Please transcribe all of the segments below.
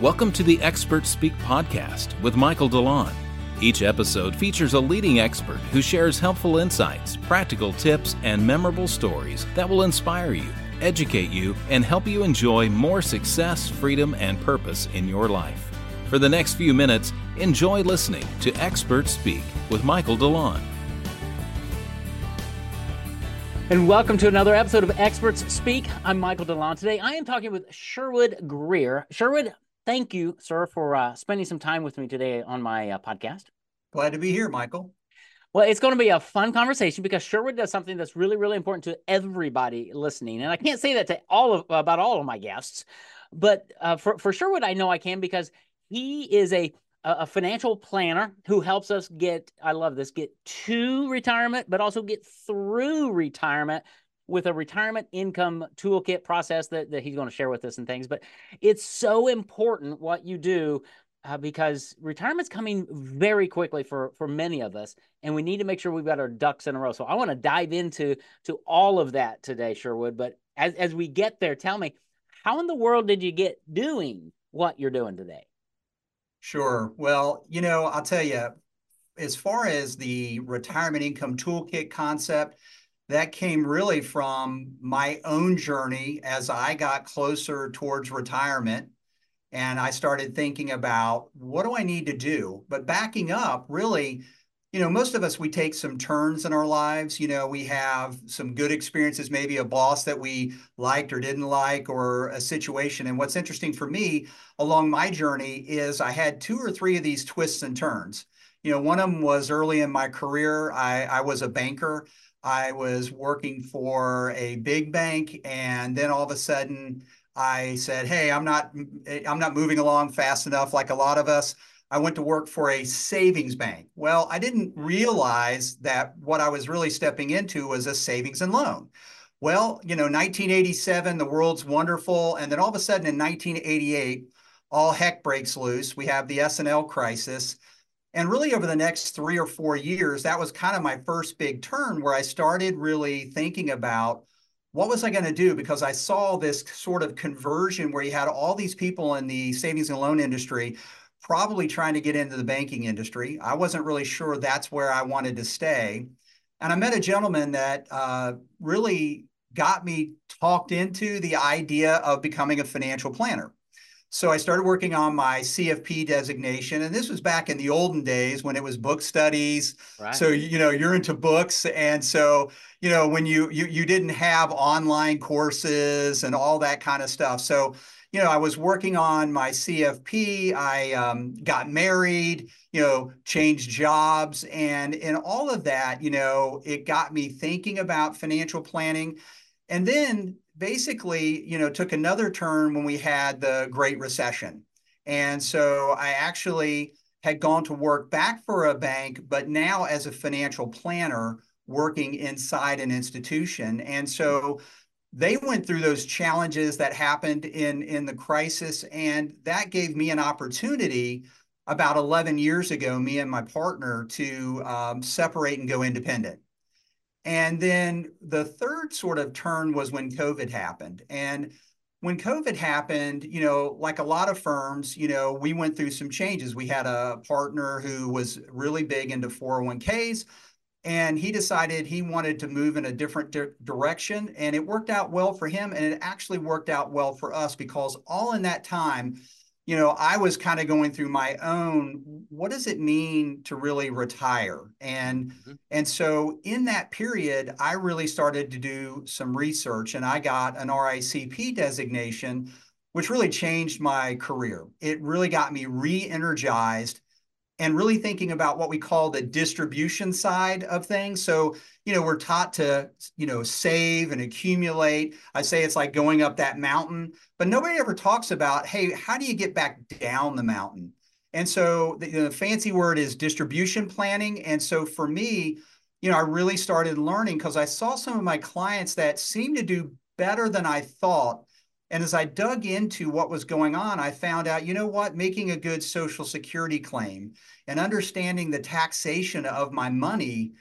Welcome to the Expert Speak podcast with Michael DeLon. Each episode features a leading expert who shares helpful insights, practical tips, and memorable stories that will inspire you, educate you, and help you enjoy more success, freedom, and purpose in your life. For the next few minutes, enjoy listening to Expert Speak with Michael DeLon. And welcome to another episode of Experts Speak. I'm Michael DeLon. Today I am talking with Sherwood Greer. Sherwood, thank you, sir, for uh, spending some time with me today on my uh, podcast. Glad to be here, Michael. Well, it's going to be a fun conversation because Sherwood does something that's really, really important to everybody listening, and I can't say that to all of about all of my guests, but uh, for for Sherwood, I know I can because he is a a financial planner who helps us get i love this get to retirement but also get through retirement with a retirement income toolkit process that, that he's going to share with us and things but it's so important what you do uh, because retirement's coming very quickly for for many of us and we need to make sure we've got our ducks in a row so i want to dive into to all of that today sherwood but as, as we get there tell me how in the world did you get doing what you're doing today Sure. Well, you know, I'll tell you, as far as the retirement income toolkit concept, that came really from my own journey as I got closer towards retirement. And I started thinking about what do I need to do? But backing up, really, you know, most of us, we take some turns in our lives. You know, we have some good experiences, maybe a boss that we liked or didn't like, or a situation. And what's interesting for me along my journey is I had two or three of these twists and turns. You know, one of them was early in my career, I, I was a banker. I was working for a big bank, and then all of a sudden, I said, "Hey, I'm not, eh, I'm not moving along fast enough like a lot of us." I went to work for a savings bank. Well, I didn't realize that what I was really stepping into was a savings and loan. Well, you know, 1987, the world's wonderful. And then all of a sudden in 1988, all heck breaks loose. We have the S&L crisis. And really, over the next three or four years, that was kind of my first big turn where I started really thinking about what was I going to do? Because I saw this sort of conversion where you had all these people in the savings and loan industry probably trying to get into the banking industry. I wasn't really sure that's where I wanted to stay. And I met a gentleman that uh, really got me talked into the idea of becoming a financial planner. So I started working on my CFP designation, and this was back in the olden days when it was book studies. Right. So you know you're into books, and so you know when you you you didn't have online courses and all that kind of stuff. So you know, I was working on my CFP. I um, got married, you know, changed jobs. And in all of that, you know, it got me thinking about financial planning. And then basically, you know, took another turn when we had the Great Recession. And so I actually had gone to work back for a bank, but now as a financial planner working inside an institution. And so they went through those challenges that happened in in the crisis and that gave me an opportunity about 11 years ago me and my partner to um, separate and go independent and then the third sort of turn was when covid happened. And when covid happened you know like a lot of firms you know we went through some changes. We had a partner who was really big into 401ks and he decided he wanted to move in a different di- direction and it worked out well for him and it actually worked out well for us because all in that time you know i was kind of going through my own what does it mean to really retire and mm-hmm. and so in that period i really started to do some research and i got an ricp designation which really changed my career it really got me re-energized and really thinking about what we call the distribution side of things. So, you know, we're taught to, you know, save and accumulate. I say it's like going up that mountain, but nobody ever talks about, hey, how do you get back down the mountain? And so the, the fancy word is distribution planning. And so for me, you know, I really started learning because I saw some of my clients that seemed to do better than I thought and as I dug into what was going on, I found out, you know what, making a good Social Security claim and understanding the taxation of my money,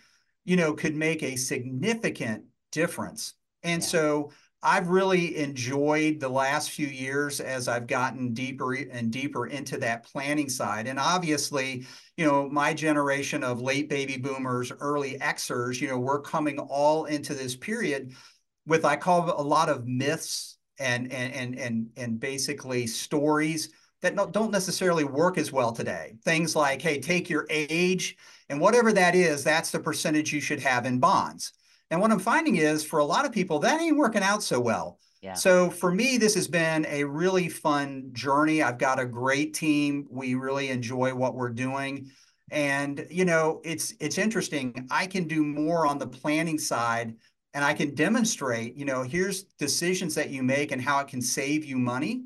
you know, could make a significant difference. And yeah. so I've really enjoyed the last few years as I've gotten deeper and deeper into that planning side. And obviously, you know, my generation of late baby boomers, early Xers, you know, we're coming all into this period with I call a lot of myths and and and and and basically stories that don't necessarily work as well today. Things like, hey, take your age and whatever that is, that's the percentage you should have in bonds. And what I'm finding is for a lot of people, that ain't working out so well. Yeah. So for me, this has been a really fun journey. I've got a great team. We really enjoy what we're doing. And you know, it's it's interesting. I can do more on the planning side and I can demonstrate, you know, here's decisions that you make and how it can save you money.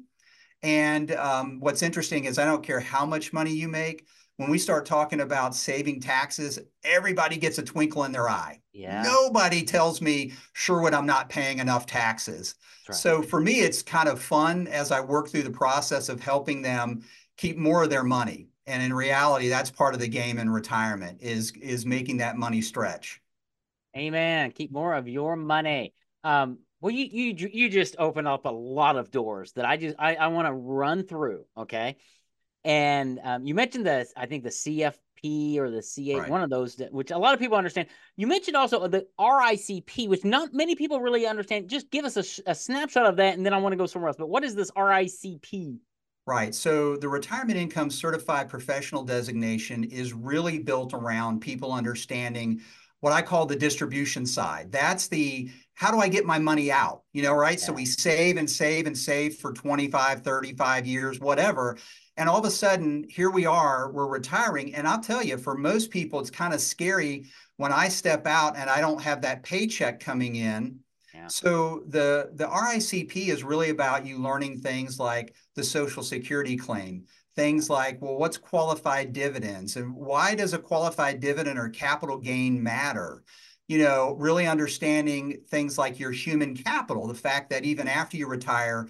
And um, what's interesting is I don't care how much money you make, when we start talking about saving taxes, everybody gets a twinkle in their eye. Yeah. Nobody tells me, Sherwood, I'm not paying enough taxes. Right. So for me, it's kind of fun as I work through the process of helping them keep more of their money. And in reality, that's part of the game in retirement is is making that money stretch. Amen. Keep more of your money. Um, well, you you you just open up a lot of doors that I just I, I want to run through. Okay. And um, you mentioned the, I think the CFP or the CA, right. one of those, that, which a lot of people understand. You mentioned also the RICP, which not many people really understand. Just give us a, a snapshot of that, and then I want to go somewhere else. But what is this RICP? Right. So the retirement income certified professional designation is really built around people understanding what I call the distribution side. That's the how do I get my money out? You know, right? Yeah. So we save and save and save for 25, 35 years, whatever. And all of a sudden, here we are, we're retiring. And I'll tell you, for most people, it's kind of scary when I step out and I don't have that paycheck coming in. Yeah. So the the RICP is really about you learning things like the Social Security claim, things like, well, what's qualified dividends and why does a qualified dividend or capital gain matter? You know, really understanding things like your human capital, the fact that even after you retire,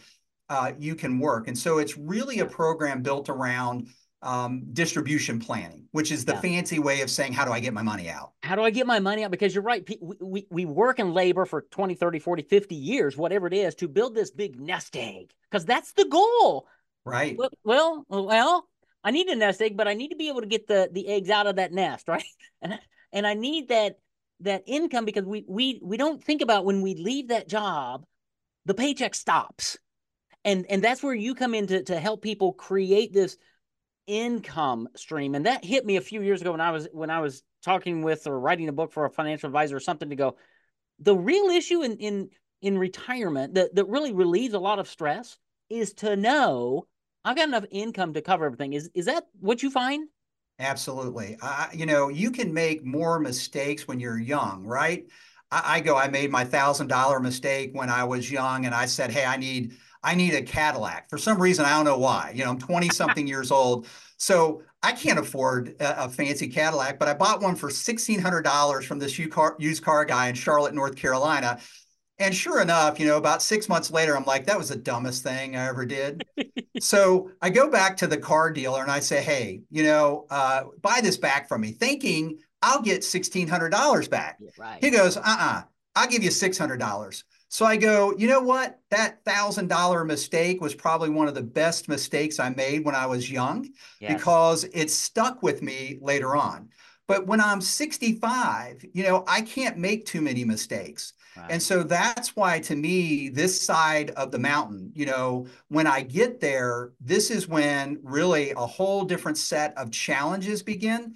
uh, you can work. And so it's really a program built around um, distribution planning, which is the yeah. fancy way of saying, how do I get my money out? How do I get my money out? Because you're right. We, we, we work in labor for 20, 30, 40, 50 years, whatever it is, to build this big nest egg, because that's the goal. Right. Well, well, I need a nest egg, but I need to be able to get the, the eggs out of that nest, right? And, and I need that that income because we we we don't think about when we leave that job, the paycheck stops and and that's where you come in to, to help people create this income stream and that hit me a few years ago when i was when i was talking with or writing a book for a financial advisor or something to go the real issue in in in retirement that, that really relieves a lot of stress is to know i've got enough income to cover everything is is that what you find absolutely you know you can make more mistakes when you're young right I, I go i made my thousand dollar mistake when i was young and i said hey i need I need a Cadillac. For some reason, I don't know why. You know, I'm 20 something years old. So I can't afford a, a, fancy Cadillac, but I bought one for $1,600 from this used car guy in Charlotte, North Carolina. And sure enough, you know, about six months later, I'm like, that was the dumbest thing I ever did. so I go back to the car dealer and I say, hey, you know, uh, buy this back from me, thinking I'll get $1,600 back. Yeah, right. He goes, uh uh-uh, uh, I'll give you $600. So I go, you know what? That thousand dollar mistake was probably one of the best mistakes I made when I was young yes. because it stuck with me later on. But when I'm 65, you know, I can't make too many mistakes. Right. And so that's why, to me, this side of the mountain, you know, when I get there, this is when really a whole different set of challenges begin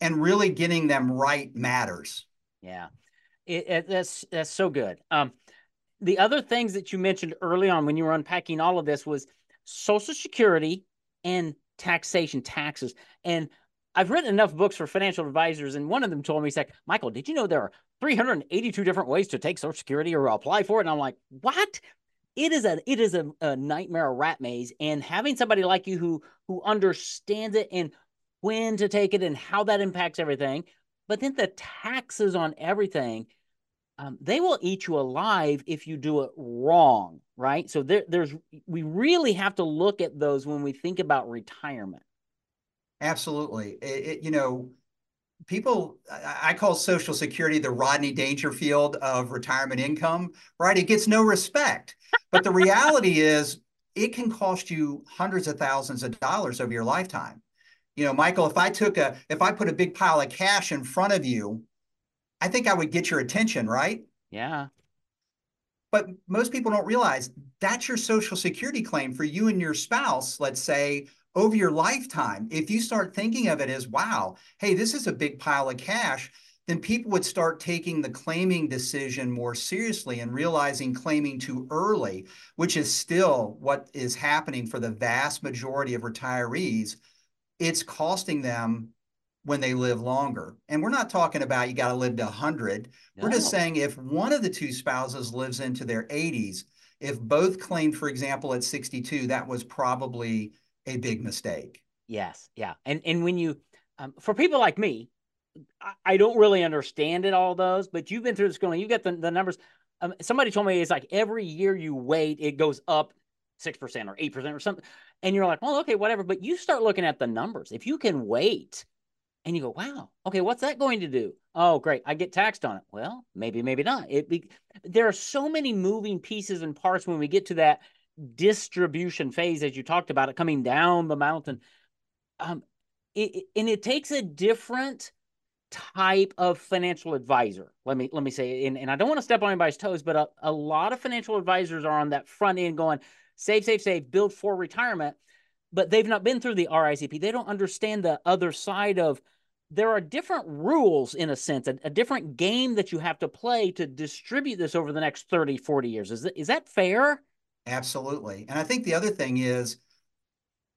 and really getting them right matters. Yeah. It, it, that's that's so good. Um, the other things that you mentioned early on when you were unpacking all of this was Social Security and taxation, taxes. And I've written enough books for financial advisors, and one of them told me, he's like, Michael, did you know there are 382 different ways to take Social Security or apply for it? And I'm like, what? It is a it is a, a nightmare, a rat maze. And having somebody like you who who understands it and when to take it and how that impacts everything, but then the taxes on everything um, they will eat you alive if you do it wrong, right? So there, there's we really have to look at those when we think about retirement. Absolutely, it, it, you know, people I call Social Security the Rodney Dangerfield of retirement income, right? It gets no respect. But the reality is it can cost you hundreds of thousands of dollars over your lifetime. You know, Michael, if I took a if I put a big pile of cash in front of you, I think I would get your attention, right? Yeah. But most people don't realize that's your social security claim for you and your spouse, let's say, over your lifetime, if you start thinking of it as, wow, hey, this is a big pile of cash, then people would start taking the claiming decision more seriously and realizing claiming too early, which is still what is happening for the vast majority of retirees. It's costing them when they live longer. And we're not talking about you got to live to 100. No. We're just saying if one of the two spouses lives into their 80s, if both claimed, for example, at 62, that was probably a big mistake. Yes, yeah, and and when you, um, for people like me, I, I, don't really understand it all those, but you've been through the schooling, you get the the numbers. Um, somebody told me it's like every year you wait, it goes up six percent or eight percent or something, and you're like, well, okay, whatever. But you start looking at the numbers. If you can wait, and you go, wow, okay, what's that going to do? Oh, great, I get taxed on it. Well, maybe, maybe not. It be, there are so many moving pieces and parts when we get to that distribution phase, as you talked about it, coming down the mountain. Um, it, and it takes a different type of financial advisor. Let me let me say, and, and I don't want to step on anybody's toes, but a, a lot of financial advisors are on that front end going, save, save, save, build for retirement, but they've not been through the RICP. They don't understand the other side of there are different rules in a sense, a, a, different game that you have to play to distribute this over the next 30, 40 years. Is that, is that fair? Absolutely. And I think the other thing is,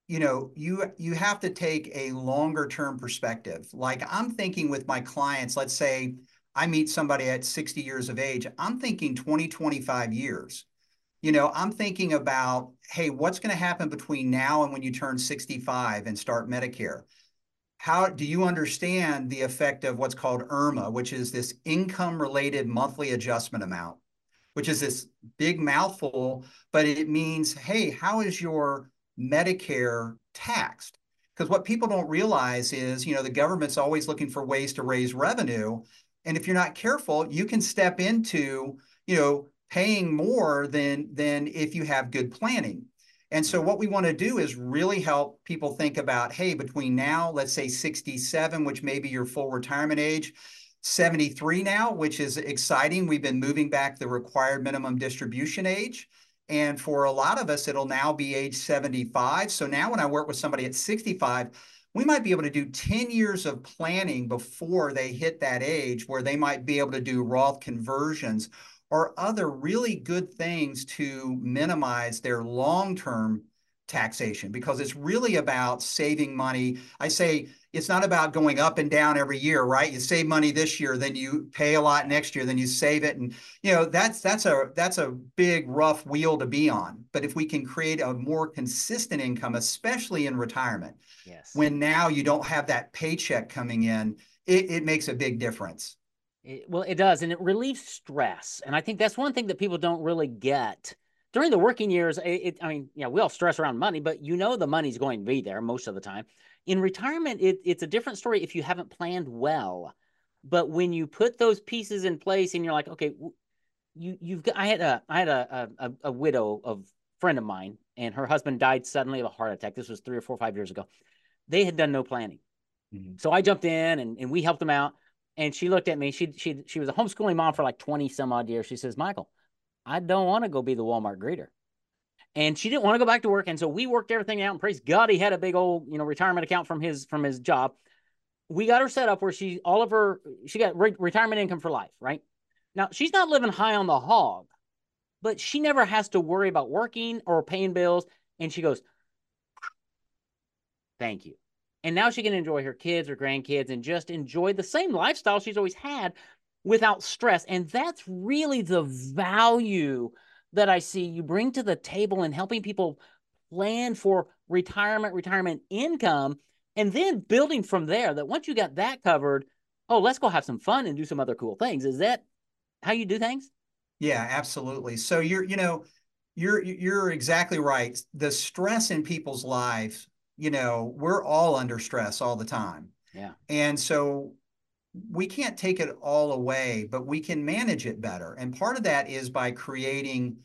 you know, you you have to take a longer term perspective. Like I'm thinking with my clients, let's say I meet somebody at 60 years of age, I'm thinking 20, 25 years. You know, I'm thinking about, hey, what's going to happen between now and when you turn 65 and start Medicare? How do you understand the effect of what's called IRMAA, which is this income related monthly adjustment amount? Which is this big mouthful, but it means, hey, how is your Medicare taxed? Because what people don't realize is, you know, the government's always looking for ways to raise revenue. And if you're not careful, you can step into, you know, paying more than than if you have good planning. And so what we want to do is really help people think about, hey, between now, let's say 67, which may be your full retirement age, 73 now, which is exciting. We've been moving back the required minimum distribution age. And for a lot of us, it'll now be age 75. So now when I work with somebody at 65, we might be able to do 10 years of planning before they hit that age where they might be able to do Roth conversions or other really good things to minimize their long term taxation because it's really about saving money. I say it's not about going up and down every year, right? You save money this year, then you pay a lot next year, then you save it, and you know that's that's a that's a big rough wheel to be on. But if we can create a more consistent income, especially in retirement, yes, when now you don't have that paycheck coming in, it, it makes a big difference. It, well, it does, and it relieves stress, and I think that's one thing that people don't really get during the working years. It, it I mean, yeah, we all stress around money, but you know the money's going to be there most of the time in retirement, it, it's a different story if you haven't planned well. But when you put those pieces in place and you're like, okay, you you've got, I had a I had a, a, a widow of friend of mine and her husband died suddenly of a heart attack. This was three or four, or five years ago. They had done no planning. Mm-hmm. So I jumped in and, and we helped them out. And she looked at me. She she she was a homeschooling mom for like 20 some odd years. She says, Michael, I don't want to go be the Walmart greeter and she didn't want to go back to work. And so we worked everything out. And praise God, he had a big old you know retirement account from his from his job. We got her set up where she all of her she got re- retirement income for life. Right now, she's not living high on the hog, but she never has to worry about working or paying bills. And she goes, "Thank you." And now she can enjoy her kids or grandkids and just enjoy the same lifestyle she's always had without stress. And that's really the value that I see you bring to the table in helping people plan for retirement, retirement income, and then building from there. That once you got that covered, oh, let's go have some fun and do some other cool things. Is that how you do things? Yeah, absolutely. So you're, you know, you're you're exactly right. The stress in people's lives, you know, we're all under stress all the time. Yeah. And so we can't take it all away, but we can manage it better. And part of that is by creating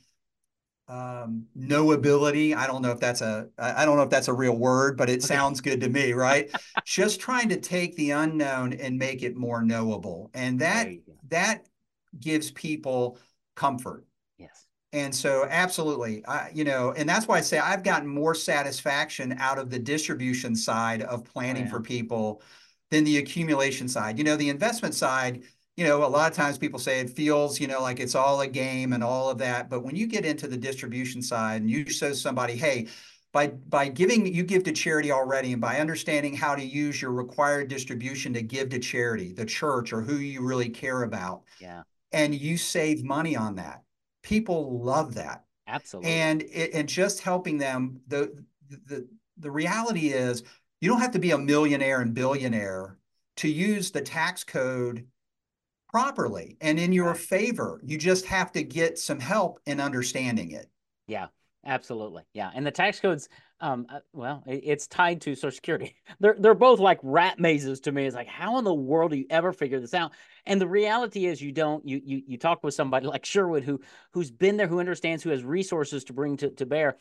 um, knowability. I don't know if that's a I don't know if that's a real word, but it okay. sounds good to me, right? Just trying to take the unknown and make it more knowable, and that that gives people comfort. Yes. And so, absolutely, I, you know, and that's why I say I've gotten more satisfaction out of the distribution side of planning oh, yeah. for people than the accumulation side. You know, the investment side, you know, a lot of times people say it feels, you know, like it's all a game and all of that. But when you get into the distribution side and you show somebody, hey, by by giving you give to charity already and by understanding how to use your required distribution to give to charity, the church or who you really care about. Yeah. And you save money on that. People love that. Absolutely. And it, and just helping them the the the reality is you don't have to be a millionaire and billionaire to use the tax code properly and in your favor. You just have to get some help in understanding it. Yeah, absolutely. Yeah, and the tax codes, um, uh, well, it, it's tied to Social Security. They're they're both like rat mazes to me. It's like, how in the world do you ever figure this out? And the reality is, you don't. You you you talk with somebody like Sherwood who who's been there, who understands, who has resources to bring to to bear.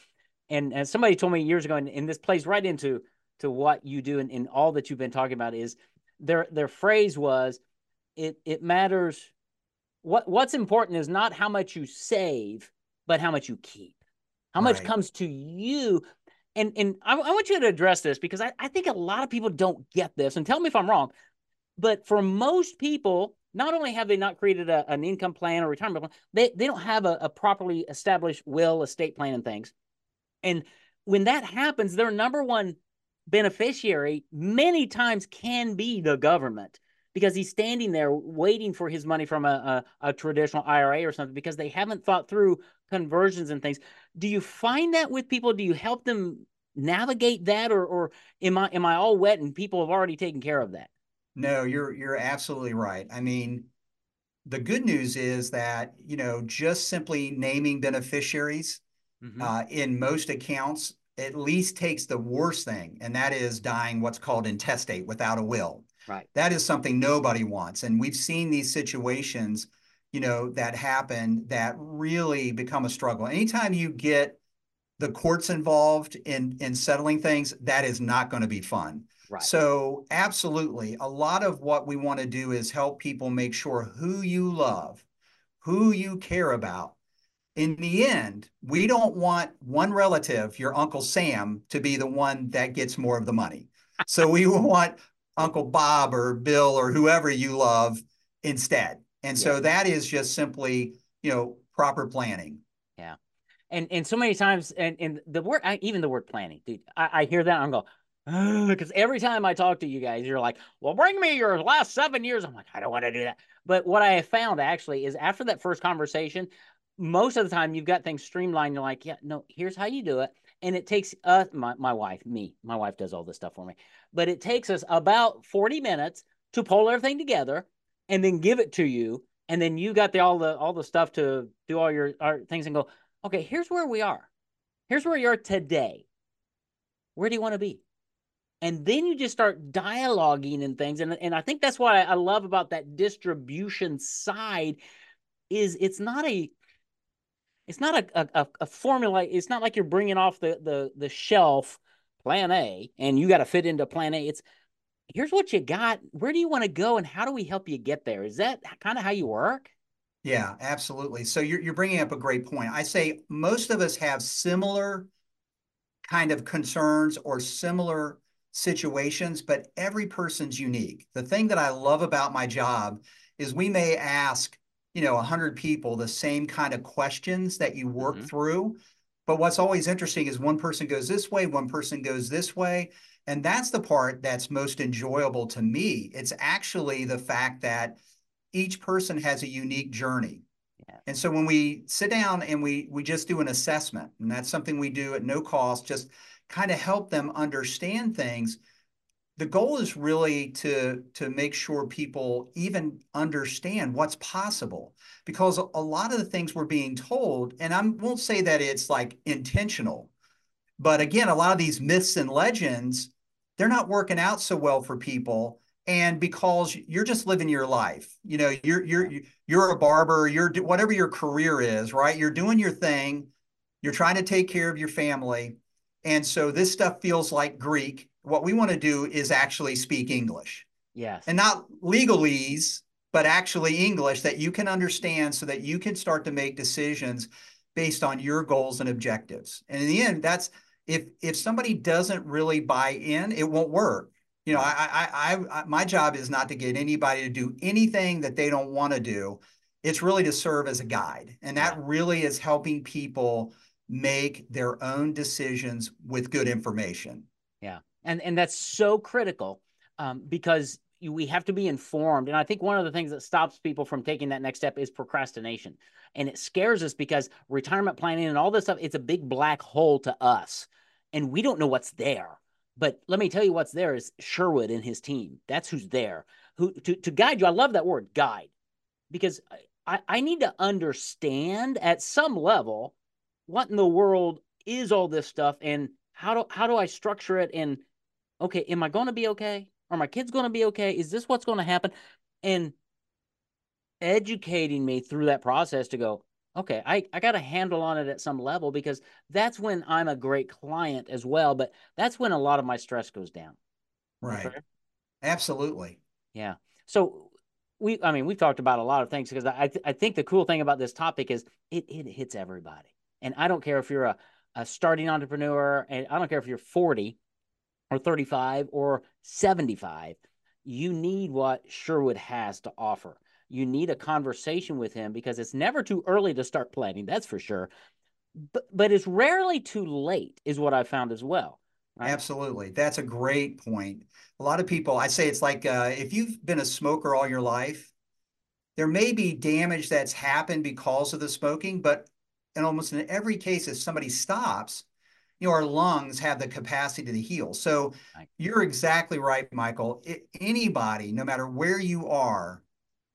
And and somebody told me years ago, and, and this plays right into to what you do and, and all that you've been talking about is their their phrase was it it matters. What what's important is not how much you save but how much you keep. How right. much comes to you. And and I, I, want you to address this because I, I think a lot of people don't get this and tell me if i'm wrong but for most people not only have they not created a, an income plan or retirement plan they, they don't have a, a properly established will estate plan and things. And when that happens their number one beneficiary many times can be the government because he's standing there waiting for his money from a, a, a, traditional IRA or something because they haven't thought through conversions and things. Do you find that with people? Do you help them navigate that or or am I am I all wet and people have already taken care of that? No, you're you're absolutely right. I mean, the good news is that, you know, just simply naming beneficiaries mm-hmm. uh, in most accounts at least takes the worst thing, and that is dying what's called intestate without a will. Right. That is something nobody wants. And we've seen these situations, you know, that happen that really become a struggle. Anytime you get the courts involved in in settling things, that is not going to be fun. Right. So absolutely, a lot of what we want to do is help people make sure who you love, who you care about. In the end, we don't want one relative, your Uncle Sam, to be the one that gets more of the money. So we want Uncle Bob or Bill or whoever you love instead. And so that is just simply, you know, proper planning. Yeah. And and so many times and, and the word I, even the word planning, dude, I, I hear that I'm going, because every time I talk to you guys, you're like, well, bring me your last seven years. I'm like, I don't want to do that. But what I have found actually is after that first conversation, most of the time you've got things streamlined. You're like, yeah, no, here's how you do it. And it takes us my, my wife me my wife does all this stuff for me but it takes us about 40 minutes to pull everything together and then give it to you and then you got the all the all the stuff to do all your, our things and go okay here's where we are. Here's where you are today. Where do you want to be? And then you just start dialoguing and things and, and i think that's what I love about that distribution side is it's not a it's not a, a, a formula. It's not like you're bringing off the, the, the shelf plan A and you got to fit into plan A. It's here's what you got. Where do you want to go? And how do we help you get there? Is that kind of how you work? Yeah, absolutely. So you're, you're bringing up a great point. I say most of us have similar kind of concerns or similar situations, but every person's unique. The thing that I love about my job is we may ask you know, 100 people the same kind of questions that you work mm-hmm. through. But what's always interesting is one person goes this way, one person goes this way. And that's the part that's most enjoyable to me. It's actually the fact that each person has a unique journey. Yeah. And so when we sit down and we we just do an assessment, and that's something we do at no cost, just kind of help them understand things the goal is really to to make sure people even understand what's possible because a lot of the things we're being told and i won't say that it's like intentional but again a lot of these myths and legends they're not working out so well for people and because you're just living your life you know you're you're you're a barber you're whatever your career is right? You're doing your thing you're trying to take care of your family and so this stuff feels like greek what we want to do is actually speak english yes and not legalese but actually english that you can understand so that you can start to make decisions based on your goals and objectives and in the end that's if if somebody doesn't really buy in it won't work you know, I, I, I, my job is not to get anybody to do anything that they don't want to do. It's really to serve as a guide, and that yeah. really is helping people make their own decisions with good information. Yeah, and and that's so critical um, because we have to be informed. And I think one of the things that stops people from taking that next step is procrastination, and it scares us because retirement planning and all this stuff it's a big black hole to us, and we don't know what's there but let me tell you what's there is Sherwood and his team. That's who's there. Who to, to guide you. I love that word, guide, because I, I need to understand at some level what in the world is all this stuff and how do how do I structure it and okay, am I going to be okay? Are my kids going to be okay? Is this what's going to happen? And educating me through that process to go, okay, I, I got a handle on it at some level because that's when I'm a great client as well. But that's when a lot of my stress goes down. Right. Absolutely. Yeah. So we, I mean, we've talked about a lot of things because I, th- I think the cool thing about this topic is it, it hits everybody. And I don't care if you're a, a starting entrepreneur and I don't care if you're 40 or 35 or 75, you need what Sherwood has to offer. You need a conversation with him because it's never too early to start planning that's for sure. But but it's rarely too late is what i found as well right? absolutely. That's a great point. A lot of people i say it's like uh, if you've been a smoker all your life there may be damage that's happened because of the smoking but in almost in every case if somebody stops you know our lungs have the capacity to heal so you're exactly right michael it, anybody no matter where you are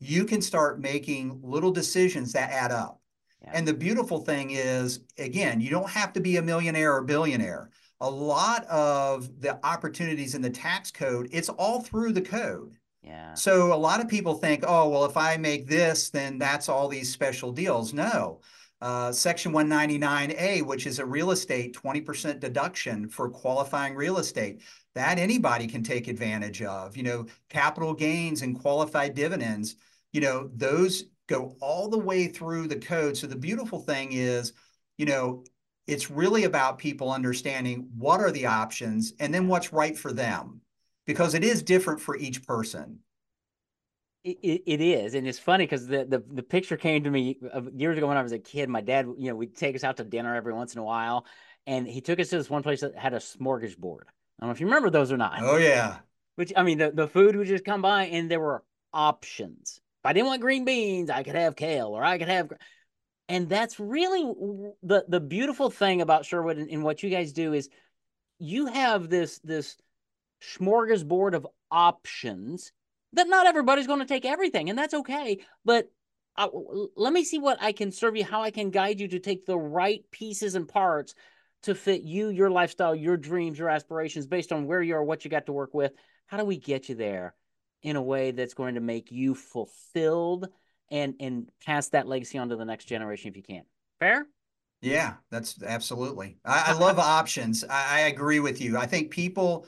you can start making little decisions that add up. Yeah. And the beautiful thing is, again, you don't have to be a millionaire or billionaire. A lot of the opportunities in the tax code, it's all through the code. Yeah. So a lot of people think, oh, well, if I make this, then that's all these special deals. No. Uh, Section 199A, which is a real estate 20% deduction for qualifying real estate, that anybody can take advantage of. You know, capital gains and qualified dividends you know, those go all the way through the code. So the beautiful thing is, you know, it's really about people understanding what are the options and then what's right for them because it is different for each person. It, it is, and it's funny because the, the the picture came to me years ago when I was a kid. My dad, you know, we'd take us out to dinner every once in a while, and he took us to this one place that had a smorgasbord. I don't know if you remember those or not. Oh yeah. Which I mean, the, the food would just come by, and there were options. If I didn't want green beans, I could have kale or I could have. And that's really the the beautiful thing about Sherwood and, and what you guys do is you have this this smorgasbord of options that not everybody's going to take everything, and that's okay. But uh, let me see what I can serve you, how I can guide you to take the right pieces and parts to fit you, your lifestyle, your dreams, your aspirations based on where you are, what you got to work with. How do we get you there? in a way that's going to make you fulfilled and and pass that legacy on to the next generation if you can. Fair? Yeah, that's absolutely. I, I love options. I, I agree with you. I think people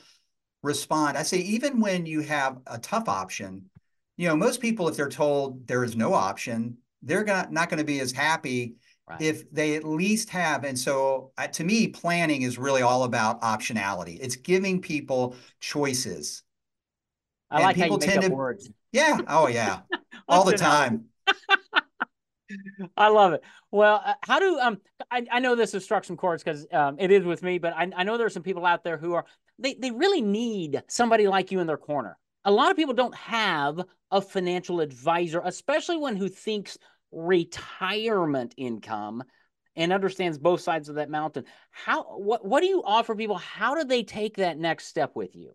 respond. I say even when you have a tough option, you know, most people, if they're told there is no option, they're not, not going to be as happy right. if they at least have. And so, uh, to me, planning is really all about optionality. It's giving people choices. I and like how you make up to, words. Yeah. Oh, yeah. All the time. I love it. Well, uh, how do um? I, I know this has struck some chords because um, it is with me, but I, I know there are some people out there who are they they really need somebody like you in their corner. A lot of people don't have a financial advisor, especially one who thinks retirement income and understands both sides of that mountain. How what what do you offer people? How do they take that next step with you?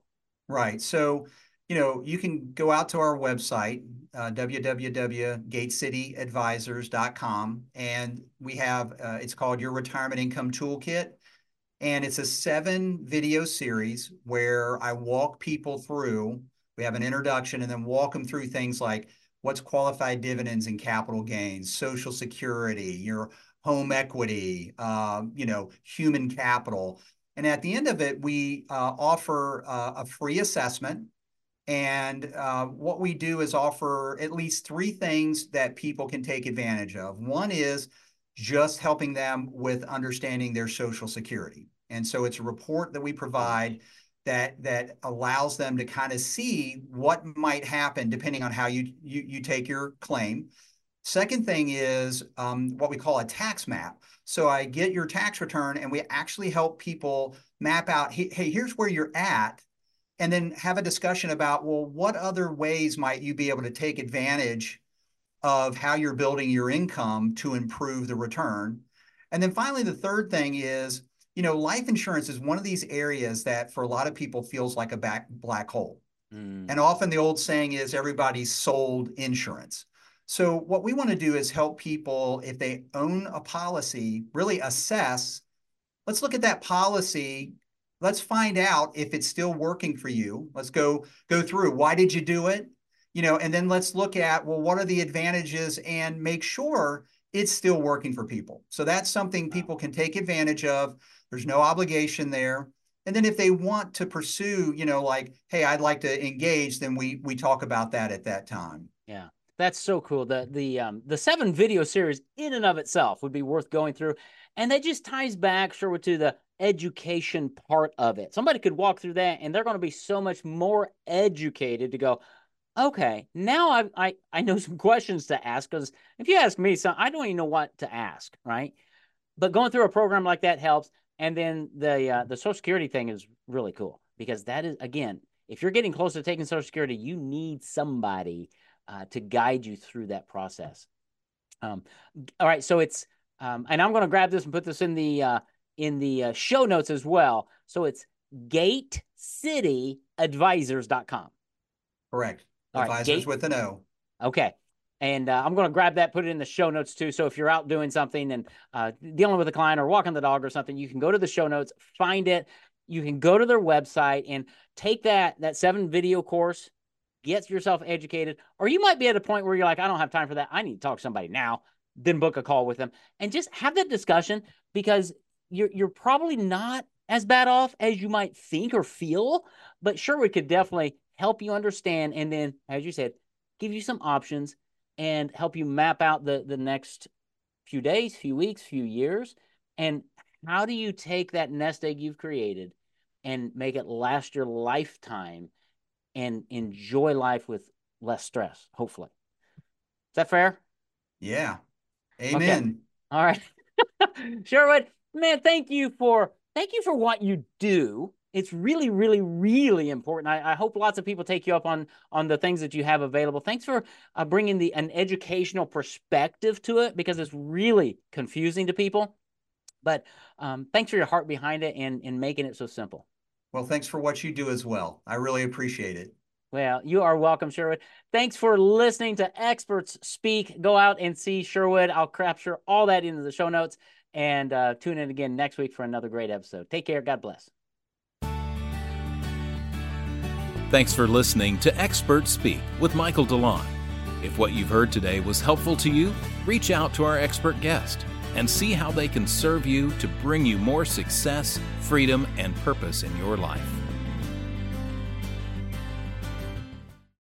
Right. So you know, you can go out to our website, uh, www.gatecityadvisors.com, and we have, uh, it's called Your Retirement Income Toolkit. And it's a seven video series where I walk people through We have an introduction and then walk them through things like what's qualified dividends and capital gains, Social Security, your home equity, uh, you know, human capital. And at the end of it, we uh, offer uh, a free assessment. And uh, what we do is offer at least three things that people can take advantage of. One is just helping them with understanding their Social Security. And so it's a report that we provide that that allows them to kind of see what might happen depending on how you you, you take your claim. Second thing is um, what we call a tax map. So I get your tax return, and we actually help people map out. Hey, hey, here's where you're at, and then have a discussion about well, what other ways might you be able to take advantage of how you're building your income to improve the return. And then finally, the third thing is you know, life insurance is one of these areas that for a lot of people feels like a back black hole. Mm. And often the old saying is everybody's sold insurance. So what we want to do is help people if they own a policy really assess let's look at that policy let's find out if it's still working for you let's go go through why did you do it you know and then let's look at well what are the advantages and make sure it's still working for people so that's something people can take advantage of there's no obligation there. And then if they want to pursue, you know, like, hey, I'd like to engage, then we we talk about that at that time. Yeah. That's so cool. The the um the seven video series in and of itself would be worth going through. And that just ties back sure to the education part of it. Somebody could walk through that and they're going to be so much more educated to go, okay, now I I, I know some questions to ask because if you ask me, so I don't even know what to ask, right? But going through a program like that helps. And then the uh, the Social Security thing is really cool because that is again, if you're getting close to taking Social Security, you need somebody uh, to guide you through that process. Um, all right, so it's um, and I'm going to grab this and put this in the uh, in the uh, show notes as well. So it's gatecityadvisors.com. Correct. All Advisors right, Gate- with an O. Okay. And uh, I'm going to grab that, put it in the show notes too. So if you're out doing something and uh, dealing with a client or walking the dog or something, you can go to the show notes, find it. You can go to their website and take that that seven video course, get yourself educated. Or you might be at a point where you're like, I don't have time for that. I need to talk to somebody now. Then book a call with them and just have that discussion because you're you're probably not as bad off as you might think or feel. But sure, we could definitely help you understand and then, as you said, give you some options and help you map out the the next few days, few weeks, few years. And how do you take that nest egg you've created and make it last your lifetime and enjoy life with less stress, hopefully? Is that fair? Yeah. Amen. Okay. All right. Sherwood, man, thank you for thank you for what you do it's really, really, really important. I, I, hope lots of people take you up on on the things that you have available. Thanks for uh, bringing the an educational perspective to it because it's really confusing to people. But um, thanks for your heart behind it and and making it so simple. Well, thanks for what you do as well. I really appreciate it. Well, you are welcome, Sherwood. Thanks for listening to Experts Speak. Go out and see Sherwood. I'll capture all that into the show notes and uh, tune in again next week for another great episode. Take care. God bless. Thanks for listening to Expert Speak with Michael DeLon. If what you've heard today was helpful to you, reach out to our expert guest and see how they can serve you to bring you more success, freedom, and purpose in your life.